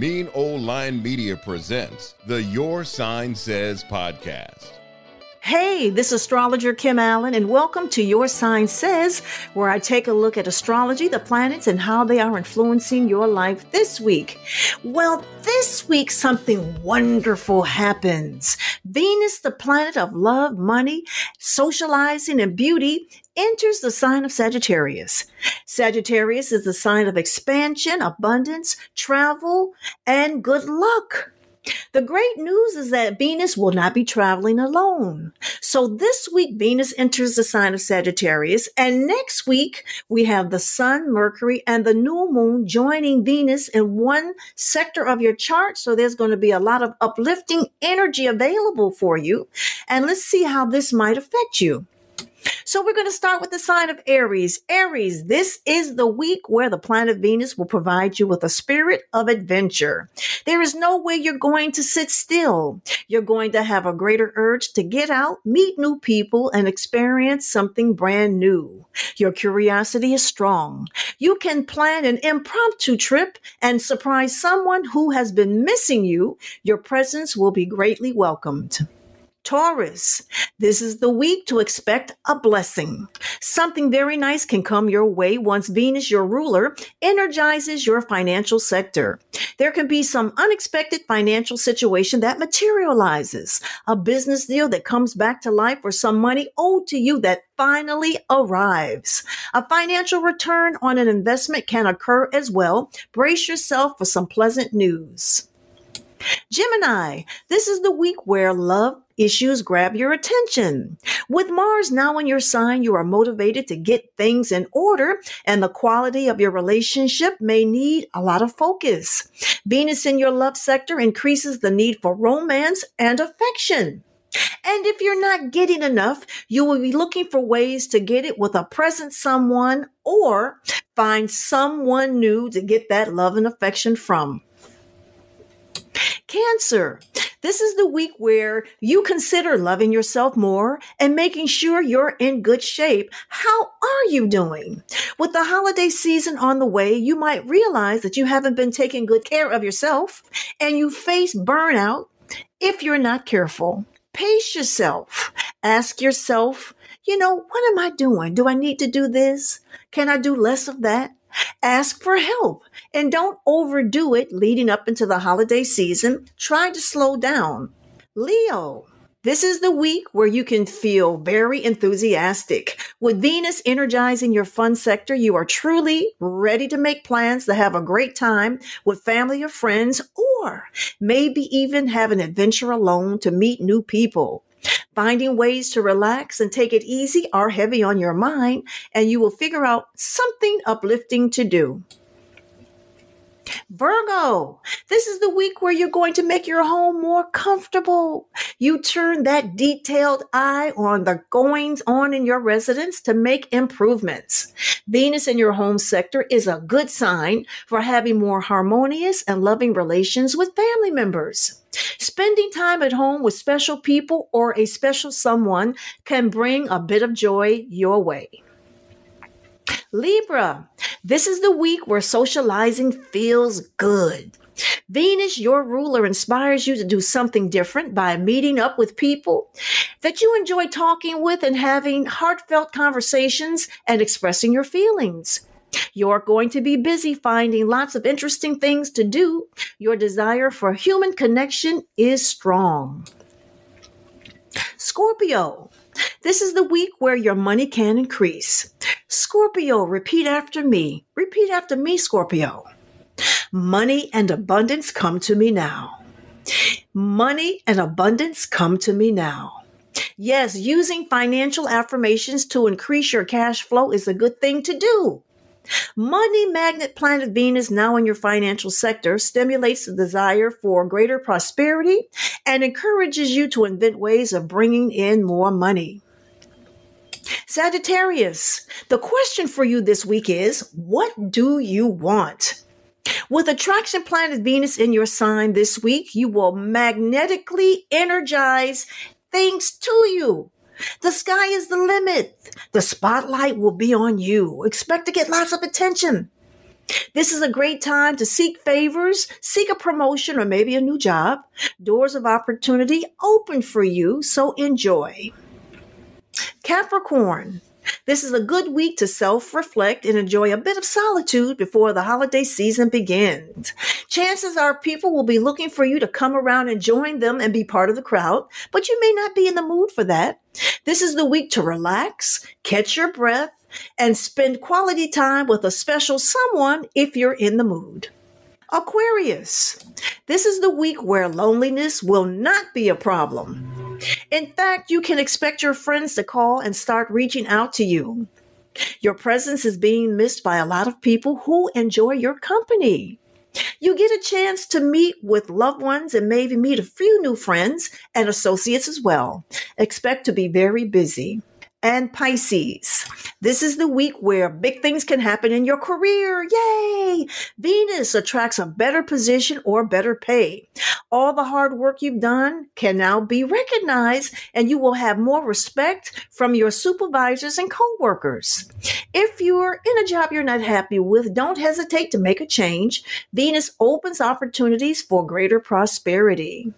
Mean Old Lion Media presents the Your Sign Says podcast. Hey, this is astrologer Kim Allen, and welcome to Your Sign Says, where I take a look at astrology, the planets, and how they are influencing your life this week. Well, this week something wonderful happens. Venus, the planet of love, money, socializing, and beauty, enters the sign of Sagittarius. Sagittarius is the sign of expansion, abundance, travel, and good luck. The great news is that Venus will not be traveling alone. So this week, Venus enters the sign of Sagittarius, and next week, we have the Sun, Mercury, and the new moon joining Venus in one sector of your chart. So there's going to be a lot of uplifting energy available for you. And let's see how this might affect you. So we're going to start with the sign of Aries. Aries, this is the week where the planet Venus will provide you with a spirit of adventure. There is no way you're going to sit still. You're going to have a greater urge to get out, meet new people, and experience something brand new. Your curiosity is strong. You can plan an impromptu trip and surprise someone who has been missing you. Your presence will be greatly welcomed. Taurus, this is the week to expect a blessing. Something very nice can come your way once Venus, your ruler, energizes your financial sector. There can be some unexpected financial situation that materializes, a business deal that comes back to life, or some money owed to you that finally arrives. A financial return on an investment can occur as well. Brace yourself for some pleasant news. Gemini, this is the week where love issues grab your attention. With Mars now in your sign, you are motivated to get things in order and the quality of your relationship may need a lot of focus. Venus in your love sector increases the need for romance and affection. And if you're not getting enough, you will be looking for ways to get it with a present someone or find someone new to get that love and affection from. Cancer. This is the week where you consider loving yourself more and making sure you're in good shape. How are you doing? With the holiday season on the way, you might realize that you haven't been taking good care of yourself and you face burnout if you're not careful. Pace yourself. Ask yourself, you know, what am I doing? Do I need to do this? Can I do less of that? Ask for help and don't overdo it leading up into the holiday season. Try to slow down. Leo, this is the week where you can feel very enthusiastic. With Venus energizing your fun sector, you are truly ready to make plans to have a great time with family or friends, or maybe even have an adventure alone to meet new people. Finding ways to relax and take it easy are heavy on your mind, and you will figure out something uplifting to do. Virgo, this is the week where you're going to make your home more comfortable. You turn that detailed eye on the goings on in your residence to make improvements. Venus in your home sector is a good sign for having more harmonious and loving relations with family members. Spending time at home with special people or a special someone can bring a bit of joy your way. Libra, this is the week where socializing feels good. Venus, your ruler, inspires you to do something different by meeting up with people that you enjoy talking with and having heartfelt conversations and expressing your feelings. You're going to be busy finding lots of interesting things to do. Your desire for human connection is strong. Scorpio, this is the week where your money can increase. Scorpio, repeat after me. Repeat after me, Scorpio. Money and abundance come to me now. Money and abundance come to me now. Yes, using financial affirmations to increase your cash flow is a good thing to do. Money magnet planet Venus now in your financial sector stimulates the desire for greater prosperity and encourages you to invent ways of bringing in more money. Sagittarius, the question for you this week is what do you want? With attraction planet Venus in your sign this week, you will magnetically energize things to you. The sky is the limit. The spotlight will be on you. Expect to get lots of attention. This is a great time to seek favors, seek a promotion, or maybe a new job. Doors of opportunity open for you, so enjoy. Capricorn. This is a good week to self reflect and enjoy a bit of solitude before the holiday season begins. Chances are people will be looking for you to come around and join them and be part of the crowd, but you may not be in the mood for that. This is the week to relax, catch your breath, and spend quality time with a special someone if you're in the mood. Aquarius. This is the week where loneliness will not be a problem. In fact, you can expect your friends to call and start reaching out to you. Your presence is being missed by a lot of people who enjoy your company. You get a chance to meet with loved ones and maybe meet a few new friends and associates as well. Expect to be very busy and Pisces. This is the week where big things can happen in your career. Yay! Venus attracts a better position or better pay. All the hard work you've done can now be recognized and you will have more respect from your supervisors and coworkers. If you're in a job you're not happy with, don't hesitate to make a change. Venus opens opportunities for greater prosperity.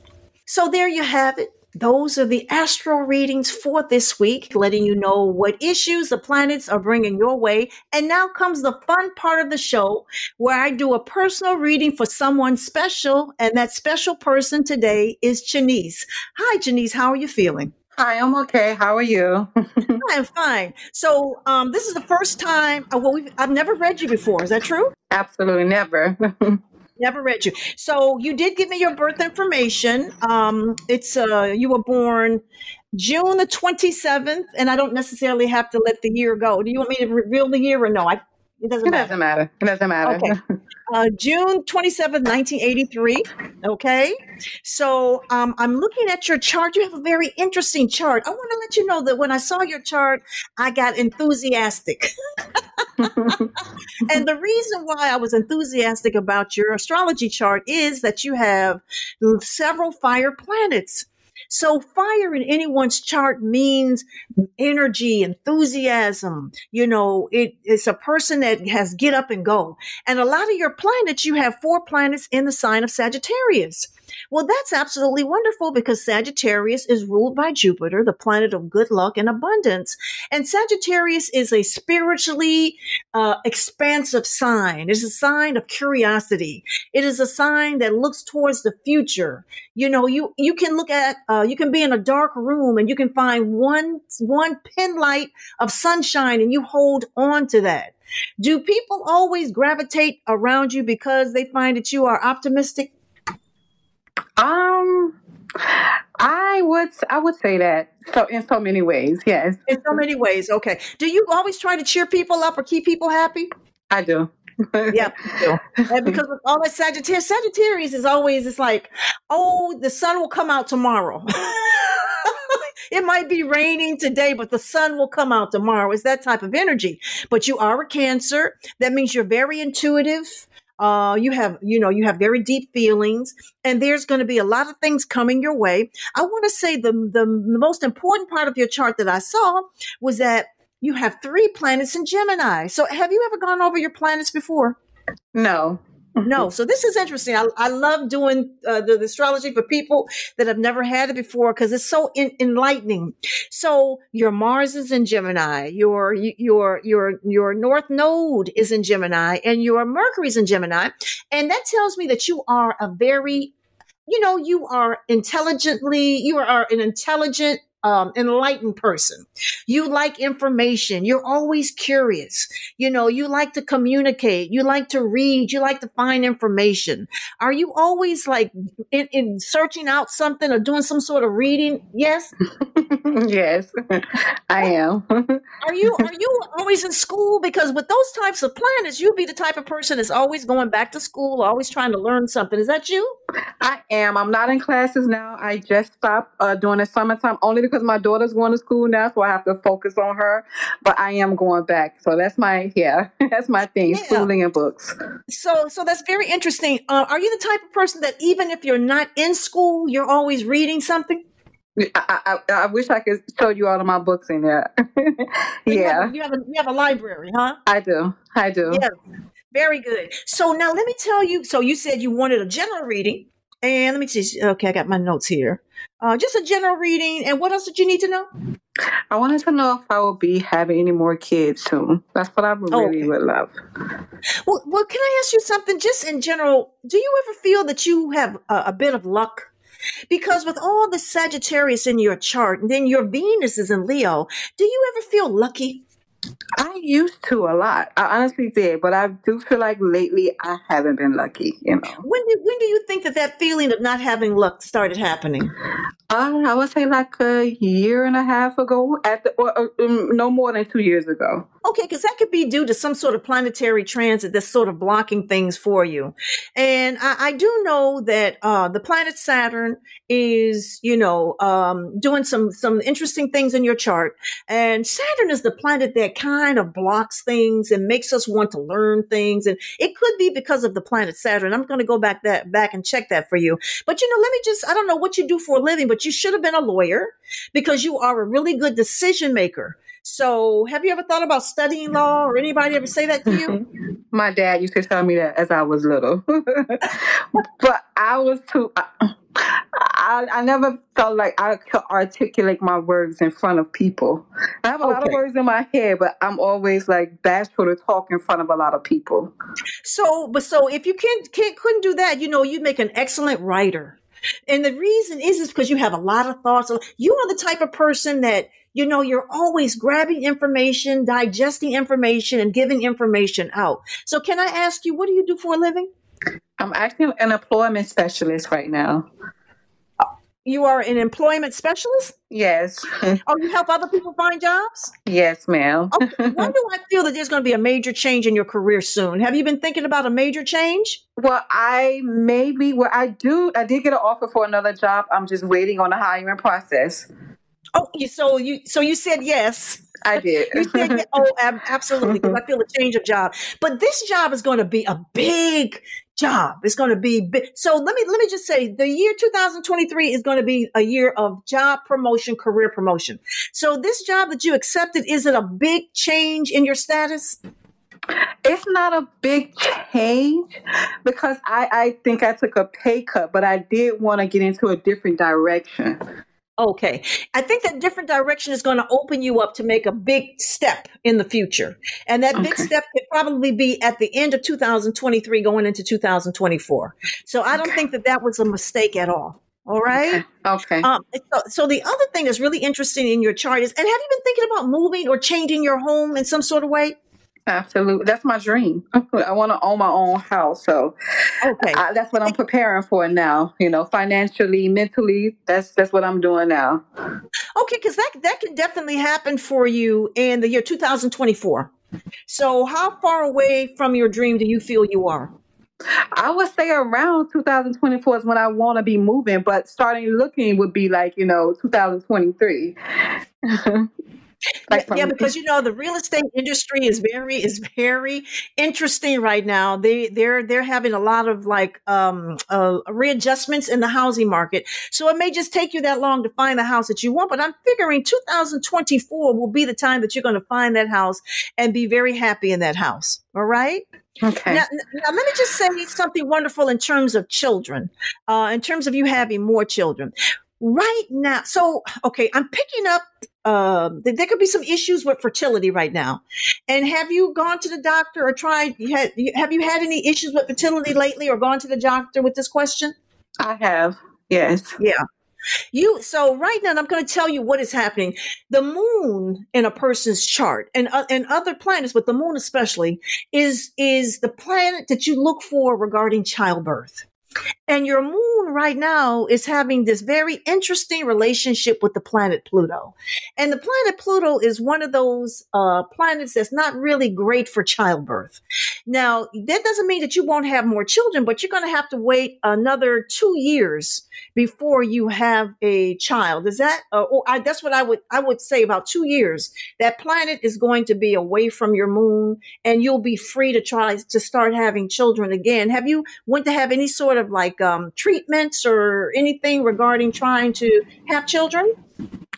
So there you have it. Those are the astro readings for this week, letting you know what issues the planets are bringing your way. And now comes the fun part of the show where I do a personal reading for someone special. And that special person today is Janice. Hi, Janice. How are you feeling? Hi, I'm okay. How are you? I'm fine. So, um, this is the first time. Uh, well, I've never read you before. Is that true? Absolutely never. Never read you. So you did give me your birth information. Um, it's uh, you were born June the twenty seventh, and I don't necessarily have to let the year go. Do you want me to reveal the year or no? I, it doesn't it matter. Doesn't matter. It doesn't matter. Okay. Uh, June twenty seventh, nineteen eighty three. Okay. So um, I'm looking at your chart. You have a very interesting chart. I want to let you know that when I saw your chart, I got enthusiastic. and the reason why I was enthusiastic about your astrology chart is that you have several fire planets. So fire in anyone's chart means energy, enthusiasm. You know, it, it's a person that has get up and go. And a lot of your planets, you have four planets in the sign of Sagittarius. Well, that's absolutely wonderful because Sagittarius is ruled by Jupiter, the planet of good luck and abundance. And Sagittarius is a spiritually uh, expansive sign. It's a sign of curiosity. It is a sign that looks towards the future. You know, you you can look at uh, you can be in a dark room and you can find one one pin light of sunshine and you hold on to that. Do people always gravitate around you because they find that you are optimistic? Um, I would I would say that so in so many ways, yes. In so many ways, okay. Do you always try to cheer people up or keep people happy? I do. yeah, and because of all that Sagittarius, Sagittarius is always it's like, oh, the sun will come out tomorrow. it might be raining today, but the sun will come out tomorrow. It's that type of energy. But you are a Cancer. That means you're very intuitive. Uh, you have, you know, you have very deep feelings, and there's going to be a lot of things coming your way. I want to say the, the the most important part of your chart that I saw was that you have three planets in Gemini. So, have you ever gone over your planets before? No no. So this is interesting. I, I love doing uh, the, the, astrology for people that have never had it before because it's so in, enlightening. So your Mars is in Gemini, your your your your North Node is in Gemini, and your Mercury's in Gemini, and that tells me that you are a very you know, you are intelligently, you are an intelligent, um, enlightened person. You like information. You're always curious. You know, you like to communicate. You like to read. You like to find information. Are you always like in, in searching out something or doing some sort of reading? Yes. yes, I am. are you are you always in school? Because with those types of planets, you'd be the type of person that's always going back to school, always trying to learn something. Is that you? I am. I'm not in classes now. I just stopped uh, during the summertime only because my daughter's going to school now, so I have to focus on her. But I am going back, so that's my yeah, that's my thing: yeah. schooling and books. So, so that's very interesting. Uh, are you the type of person that even if you're not in school, you're always reading something? I, I, I wish I could show you all of my books in there. yeah, you have, a, you have a you have a library, huh? I do. I do. Yeah. Very good. So now let me tell you. So you said you wanted a general reading, and let me see. Okay, I got my notes here. Uh, just a general reading, and what else did you need to know? I wanted to know if I will be having any more kids soon. That's what I really Okay. would love. Well, well, can I ask you something? Just in general, do you ever feel that you have a, a bit of luck? Because with all the Sagittarius in your chart, and then your Venus is in Leo, do you ever feel lucky? I used to a lot. I honestly did, but I do feel like lately I haven't been lucky. You know, When do, when do you think that that feeling of not having luck started happening? uh, I would say like a year and a half ago, at the, or, or um, no more than two years ago. Okay, because that could be due to some sort of planetary transit that's sort of blocking things for you. And I, I do know that uh, the planet Saturn is, you know, um, doing some some interesting things in your chart. And Saturn is the planet that kind of blocks things and makes us want to learn things. And it could be because of the planet Saturn. I'm going to go back that back and check that for you. But you know, let me just I don't know what you do for a living, but you should have been a lawyer because you are a really good decision maker. So, have you ever thought about studying law or anybody ever say that to you? My dad used to tell me that as I was little, but I was too. I, I, I never felt like I could articulate my words in front of people. I have a lot of words in my head, but I'm always like bashful to talk in front of a lot of people. So, but so if you can't, can't couldn't do that, you know, you'd make an excellent writer. And the reason is is because you have a lot of thoughts. You are the type of person that you know you're always grabbing information, digesting information, and giving information out. So, can I ask you, what do you do for a living? I'm actually an employment specialist right now. You are an employment specialist. Yes, Oh, you help other people find jobs. yes, ma'am. Okay. When do I feel that there's going to be a major change in your career soon? Have you been thinking about a major change? Well, I maybe well, I do. I did get an offer for another job. I'm just waiting on the hiring process. Oh, you, so you so you said yes. I did. You said oh, absolutely. Because I feel a change of job, but this job is going to be a big job. It's going to be big. So let me let me just say, the year 2023 is going to be a year of job promotion, career promotion. So this job that you accepted is it a big change in your status? It's not a big change because I, I think I took a pay cut, but I did want to get into a different direction. Okay. I think that different direction is going to open you up to make a big step in the future. And that big step could probably be at the end of 2023 going into 2024. So I don't Okay. think that that was a mistake at all. All right. Okay. Okay. Um, so, so the other thing that's really interesting in your chart is, and have you been thinking about moving or changing your home in some sort of way? Absolutely. That's my dream. I want to own my own house. So Okay. I, that's what I'm preparing for now. You know, financially, mentally, that's that's what I'm doing now. Okay, because that that can definitely happen for you in the year 2024. So, how far away from your dream do you feel you are? I would say around 2024 is when I want to be moving, but starting looking would be like, you know, 2023. Yeah, like yeah, from because you know the real estate industry is very is very interesting right now. They they're they're having a lot of like um uh, readjustments in the housing market. So it may just take you that long to find the house that you want, but I'm figuring 2024 will be the time that you're going to find that house and be very happy in that house. All right? okay. Now, now, let me just say something wonderful in terms of children, uh, in terms of you having more children. Right now, so okay, I'm picking up. Um, there could be some issues with fertility right now. And have you gone to the doctor or tried? You had, you, have you had any issues with fertility lately, or gone to the doctor with this question? I have. Yes. Yeah. You so right now I'm going to tell you what is happening. The moon in a person's chart and uh, and other planets, but the moon especially is is the planet that you look for regarding childbirth. And your moon right now is having this very interesting relationship with the planet Pluto. And the planet Pluto is one of those uh, planets that's not really great for childbirth. Now, that doesn't mean that you won't have more children, but you're going to have to wait another two years before you have a child. Is that, uh, or I, that's what I would, I would say about two years. That planet is going to be away from your moon and you'll be free to try to start having children again. Have you went to have any sort of like, um, treatments or anything regarding trying to have children?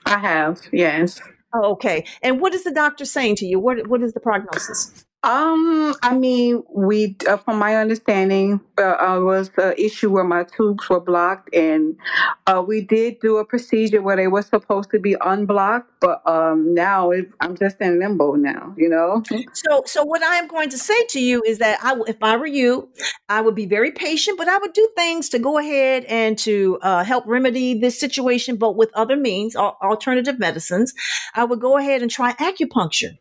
I have. Yes. Oh, okay. And what is the doctor saying to you? What, what is the prognosis? Um, I mean, we, uh, from my understanding, uh, uh, was the issue where my tubes were blocked, and uh, we did do a procedure where they were supposed to be unblocked, but um, now it, I'm just in limbo now. You know. So, so what I am going to say to you is that I, if I were you, I would be very patient, but I would do things to go ahead and to uh, help remedy this situation, but with other means, alternative medicines. I would go ahead and try acupuncture.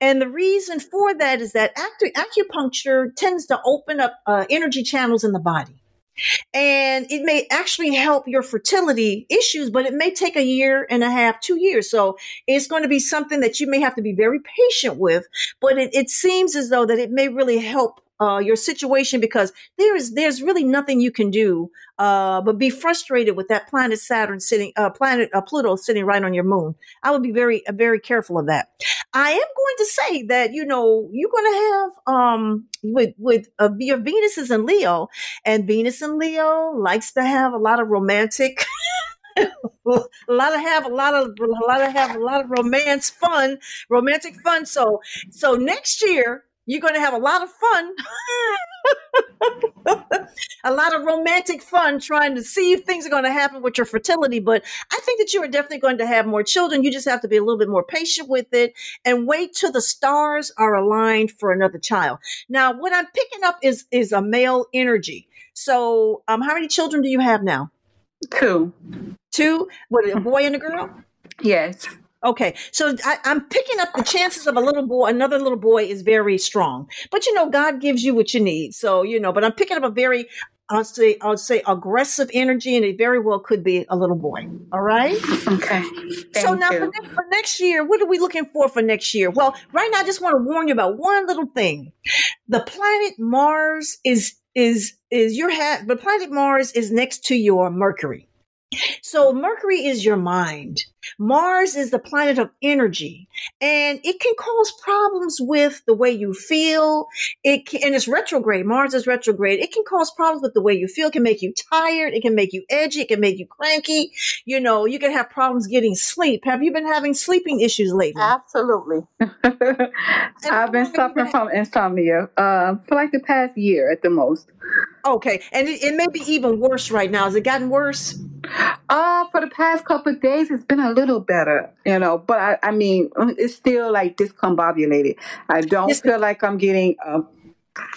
And the reason for that is that acupuncture tends to open up uh, energy channels in the body. And it may actually help your fertility issues, but it may take a year and a half, two years. So it's going to be something that you may have to be very patient with, but it, it seems as though that it may really help uh, your situation because there is there's really nothing you can do uh, but be frustrated with that planet Saturn sitting uh, planet uh, Pluto sitting right on your moon. I would be very uh, very careful of that. I am going to say that you know you're going to have um with with uh, your Venus is in Leo and Venus in Leo likes to have a lot of romantic. a lot of have a lot of a lot of have a lot of romance fun romantic fun so so next year you're going to have a lot of fun, a lot of romantic fun trying to see if things are going to happen with your fertility. But I think that you are definitely going to have more children. You just have to be a little bit more patient with it and wait till the stars are aligned for another child. Now, what I'm picking up is is a male energy. So, um, how many children do you have now? Two. Two. What a boy and a girl? Yes. Okay, so I, am picking up the chances of a little boy, another little boy is very strong. But you know, God gives you what you need. So you know, but I'm picking up a very, I'll say, I'll say aggressive energy, and it very well could be a little boy. All right. Okay. Thank so now for next, for next year, what are we looking for for next year? Well, right now, I just want to warn you about one little thing. The planet Mars is is is your hat. The planet Mars is next to your Mercury. So Mercury is your mind. Mars is the planet of energy and it can cause problems with the way you feel. It can, and it's retrograde. Mars is retrograde. It can cause problems with the way you feel. It can make you tired. It can make you edgy. It can make you cranky. You know, you can have problems getting sleep. Have you been having sleeping issues lately? Absolutely. I've been suffering from insomnia uh, for like the past year at the most. Okay, and it, it may be even worse right now. Has it gotten worse? Uh, for the past couple of days, it's been a little better, you know. But I, I mean, it's still like discombobulated. I don't feel like I'm getting uh,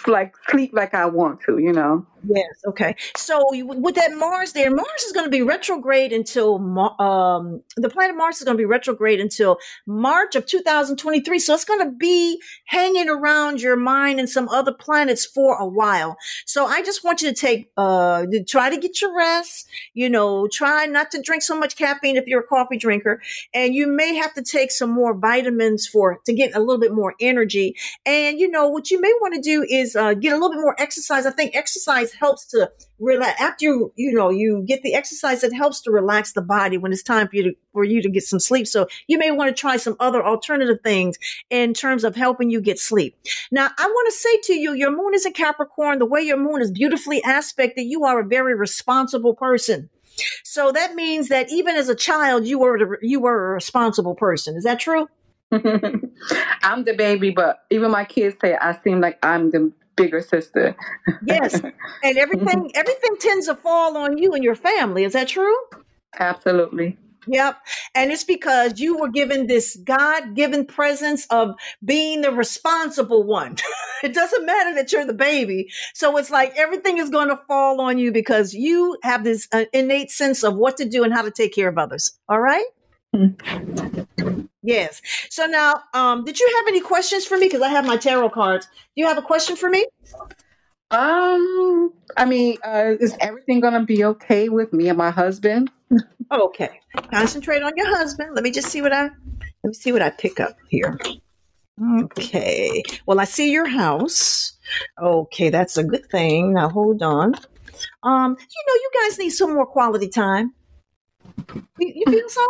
like sleep like I want to, you know. Yes. Okay. So with that Mars there, Mars is going to be retrograde until um, the planet Mars is going to be retrograde until March of 2023. So it's going to be hanging around your mind and some other planets for a while. So I just want you to take, uh, try to get your rest. You know, try not to drink so much caffeine if you're a coffee drinker, and you may have to take some more vitamins for to get a little bit more energy. And you know what you may want to do is uh, get a little bit more exercise. I think exercise helps to relax after you you know you get the exercise it helps to relax the body when it's time for you to for you to get some sleep. So you may want to try some other alternative things in terms of helping you get sleep. Now i want to say to you your moon is a capricorn. The way your moon is beautifully aspected you are a very responsible person. So that means that even as a child you were you were a responsible person. Is that true? I'm the baby, but even my kids say I seem like I'm the bigger sister. yes, and everything everything tends to fall on you and your family. Is that true? Absolutely. Yep. And it's because you were given this God given presence of being the responsible one. it doesn't matter that you're the baby. So it's like everything is going to fall on you because you have this uh, innate sense of what to do and how to take care of others. All right? Yes. So now, um, did you have any questions for me? Because I have my tarot cards. Do you have a question for me? Um, I mean, uh, is everything gonna be okay with me and my husband? okay. Concentrate on your husband. Let me just see what I let me see what I pick up here. Okay. Well, I see your house. Okay, that's a good thing. Now hold on. Um, you know, you guys need some more quality time. You, you feel so?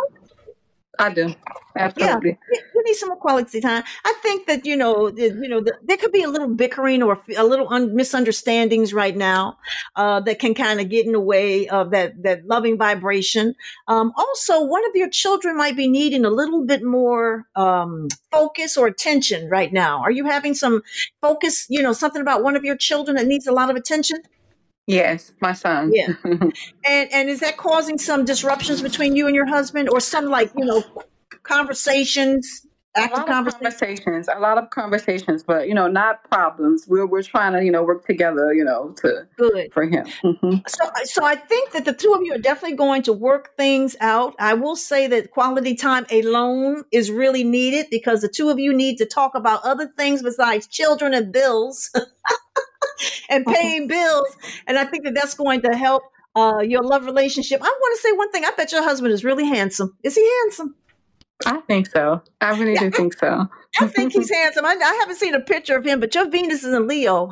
I do. Absolutely. Yeah, we need some more quality time. I think that you know, you know, the, there could be a little bickering or a little un- misunderstandings right now uh, that can kind of get in the way of that that loving vibration. Um, also, one of your children might be needing a little bit more um, focus or attention right now. Are you having some focus? You know, something about one of your children that needs a lot of attention. Yes, my son. Yeah. and and is that causing some disruptions between you and your husband or some like, you know, conversations, active conversations? conversations, a lot of conversations, but you know, not problems. We're we're trying to, you know, work together, you know, to Good. for him. Mhm. So, so I think that the two of you are definitely going to work things out. I will say that quality time alone is really needed because the two of you need to talk about other things besides children and bills and paying bills. And I think that that's going to help uh, your love relationship. I want to say one thing. I bet your husband is really handsome. Is he handsome? I think so. I really Yeah, do think so. I think he's handsome. I, I haven't seen a picture of him, but your Venus is in Leo.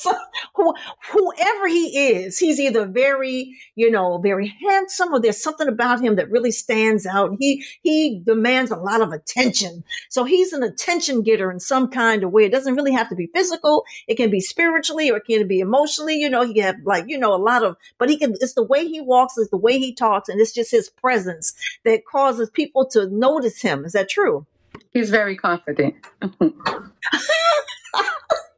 so who, whoever he is, he's either very, you know, very handsome, or there's something about him that really stands out. He he demands a lot of attention. So he's an attention getter in some kind of way. It doesn't really have to be physical. It can be spiritually, or it can be emotionally. You know, he can have like you know a lot of, but he can. It's the way he walks, it's the way he talks, and it's just his presence that causes people to notice him. Is that true? He's very confident.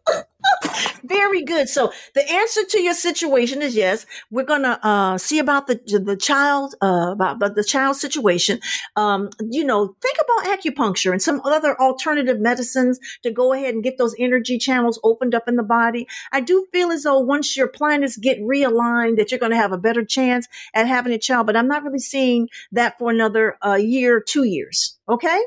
Very good. So the answer to your situation is yes. We're gonna uh, see about the the child uh, about, about the child situation. Um, you know, think about acupuncture and some other alternative medicines to go ahead and get those energy channels opened up in the body. I do feel as though once your planets get realigned, that you're going to have a better chance at having a child. But I'm not really seeing that for another uh, year, two years. Okay.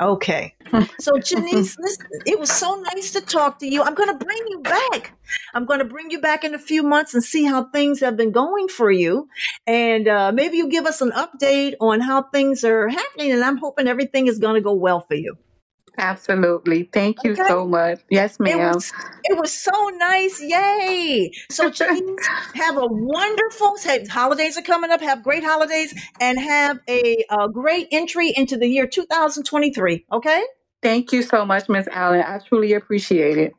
Okay. So, Janice, listen, it was so nice to talk to you. I'm going to bring you back. I'm going to bring you back in a few months and see how things have been going for you. And uh, maybe you give us an update on how things are happening. And I'm hoping everything is going to go well for you. Absolutely. Thank you Okay. so much. Yes, It ma'am. was it was so nice. Yay. So Janice, have a wonderful hey, holidays are coming up. Have great holidays and have a, uh great entry into the year 2023. Okay? Thank you so much, Miss Allen. I truly appreciate it.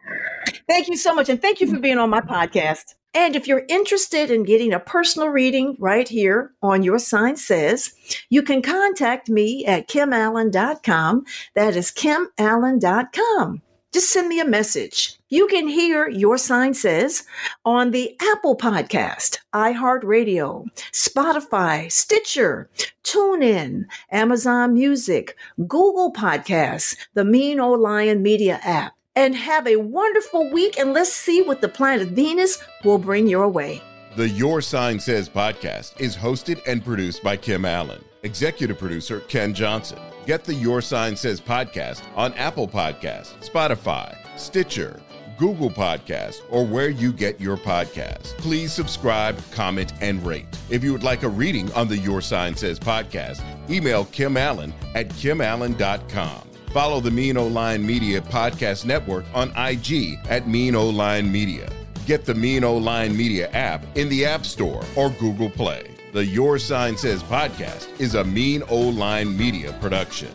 Thank you so much. And thank you for being on my podcast. And if you're interested in getting a personal reading right here on Your Sign Says, you can contact me at kimallen.com. That is kimallen.com. Just send me a message. You can hear Your Sign Says on the Apple Podcast, iHeartRadio, Spotify, Stitcher, TuneIn, Amazon Music, Google Podcasts, the Mean Old Lion Media app and have a wonderful week. And let's see what the planet Venus will bring your way. The Your Sign Says podcast is hosted and produced by Kim Allen. Executive producer Ken Johnson. Get the Your Sign Says podcast on Apple Podcasts, Spotify, Stitcher, Google Podcasts, or where you get your podcasts. Please subscribe, comment, and rate. If you would like a reading on the Your Sign Says podcast, email Kim Allen at kimallen.com. Follow the Mean O Line Media Podcast Network on IG at Mean O Line Media. Get the Mean O Line Media app in the App Store or Google Play. The Your Sign Says podcast is a Mean O Line Media production.